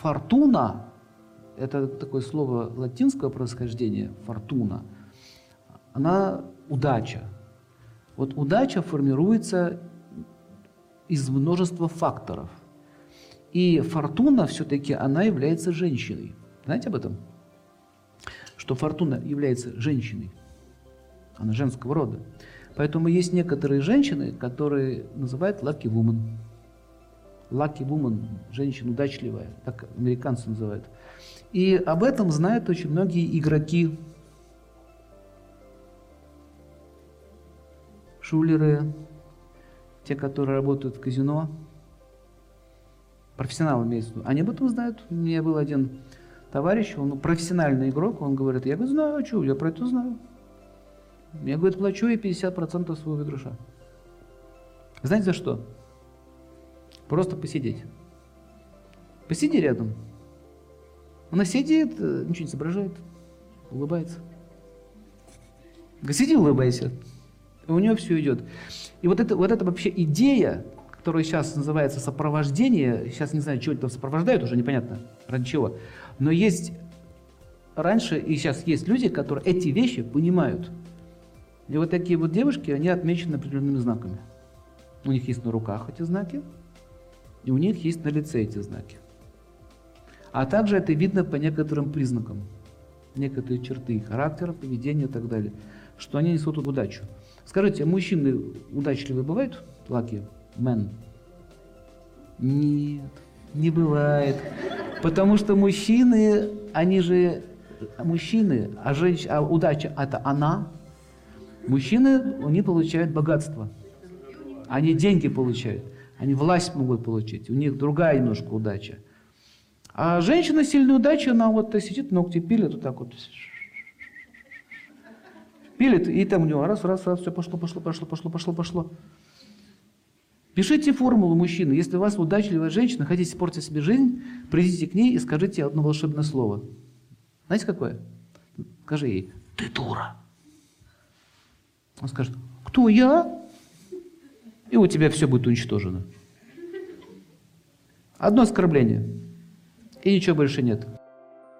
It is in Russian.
фортуна – это такое слово латинского происхождения, фортуна, она удача. Вот удача формируется из множества факторов. И фортуна все-таки, она является женщиной. Знаете об этом? Что фортуна является женщиной. Она женского рода. Поэтому есть некоторые женщины, которые называют lucky woman. Lucky woman, женщина удачливая, так американцы называют. И об этом знают очень многие игроки, шулеры, те, которые работают в казино, профессионалы имеется в виду, они об этом знают. У меня был один товарищ, он профессиональный игрок, он говорит, я говорю, знаю, что, я про это знаю. Я, говорит, плачу ей 50% своего выигрыша. Знаете за что? Просто посидеть. Посиди рядом. Она сидит, э, ничего не соображает, улыбается. Сиди, улыбайся. И у нее все идет. И вот это, вот эта вообще идея, которая сейчас называется сопровождение, сейчас не знаю, чего это сопровождают, уже непонятно ради чего, но есть раньше и сейчас есть люди, которые эти вещи понимают. И вот такие вот девушки, они отмечены определенными знаками. У них есть на руках эти знаки, и у них есть на лице эти знаки. А также это видно по некоторым признакам, некоторые черты характера, поведения и так далее, что они несут удачу. Скажите, мужчины удачливые бывают? Lucky men? Нет, не бывает. Потому что мужчины, они же мужчины, а, женщ... а удача это она. Мужчины, они получают богатство. Они деньги получают. Они власть могут получить. У них другая немножко удача. А женщина сильная удача, она вот сидит, ногти пилит, вот так вот пилит, и там у него раз, раз, раз, все пошло, пошло, пошло, пошло, пошло, пошло. Пишите формулу мужчины. Если у вас удачливая женщина, хотите испортить себе жизнь, придите к ней и скажите одно волшебное слово. Знаете какое? Скажи ей, ты дура. Он скажет, кто я? И у тебя все будет уничтожено. Одно оскорбление. И ничего больше нет.